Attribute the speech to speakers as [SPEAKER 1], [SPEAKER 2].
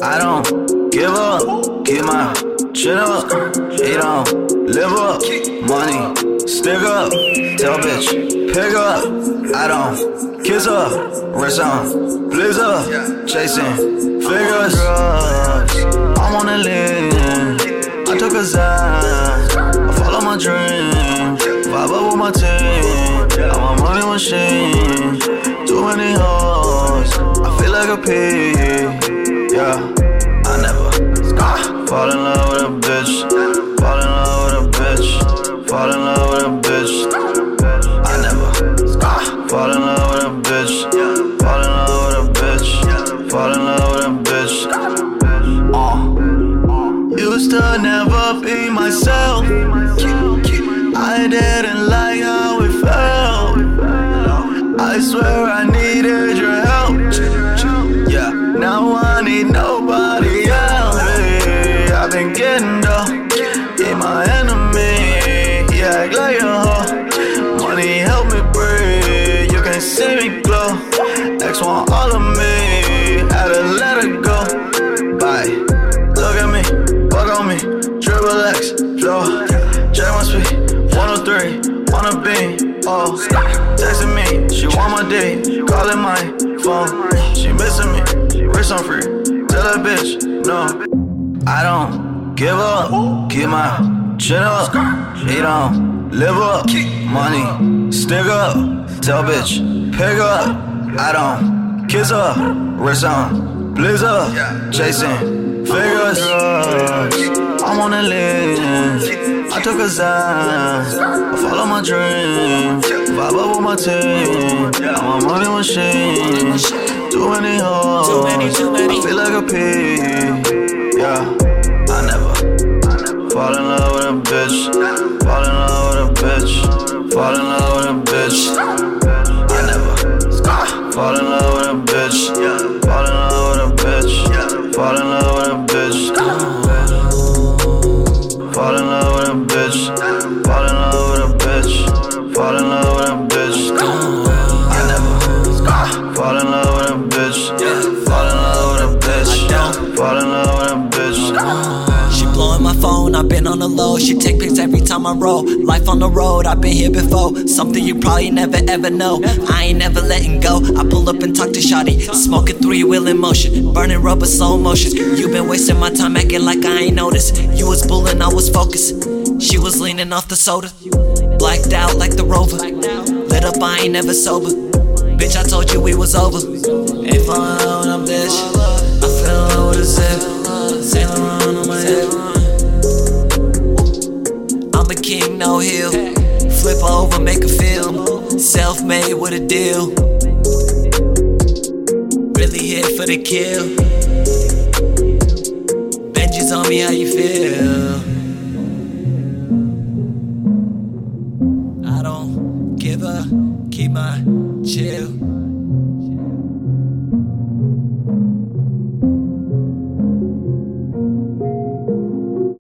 [SPEAKER 1] I don't give up. Keep my chin up. He don't live up. Money, stick up. Tell bitch, pick up. I don't kiss up. Wrist on, blaze up. Chasing figures. I'm on lean. I took a Zan. I follow my dreams. Vibe up with my team. I'm a money machine. Too many hoes. I feel like a pig. Yeah, I never fall in love with a bitch. Fall in love with a bitch. Fall in love with a bitch. I never fall in love with a bitch. Fall in love with a bitch. Fall in love with a bitch. Uh. Used to never be myself. I didn't now I need nobody else. Hey, I've been getting up. He my enemy. Yeah, act like a hoe. Money help me breathe. You can see me glow. X want all of me. Had to let her go. Bye. Look at me, fuck on me. Triple X, flow. Check my speed. 103, on a beam. Oh, oh texting me, she want my date. Calling my phone, she missing me. Wrist on free, tell that bitch, no. I don't give up, keep my chin up. He don't live up, money, stick up. Tell bitch, pick up. I don't kiss up, wrist on, up. Chasing figures, I'm on the list. I took a Zan, I follow my dreams. Vibe up with my team. I'm a money machine. Too many hoes. I feel like a pig. Yeah, I never fall in love with a bitch. Fall in love with a bitch. Fall in love with a bitch. I never fall in love with a bitch. Fall in love with a bitch. Fall in love
[SPEAKER 2] been on the low. She take pics every time I roll. Life on the road, I've been here before. Something you probably never ever know. I ain't never letting go. I pull up and talk to Shotty. Smoking three wheel in motion. Burning rubber slow motion. You been wasting my time acting like I ain't noticed. You was bullying, I was focused. She was leaning off the soda. Blacked out like the rover. Lit up, I ain't never sober. Bitch, I told you we was over. Ain't falling I'm a king, no heel. Flip over, make a film. Self made with a deal. Really hit for the kill. Benji's on me, how you feel? I don't give a, keep my chill.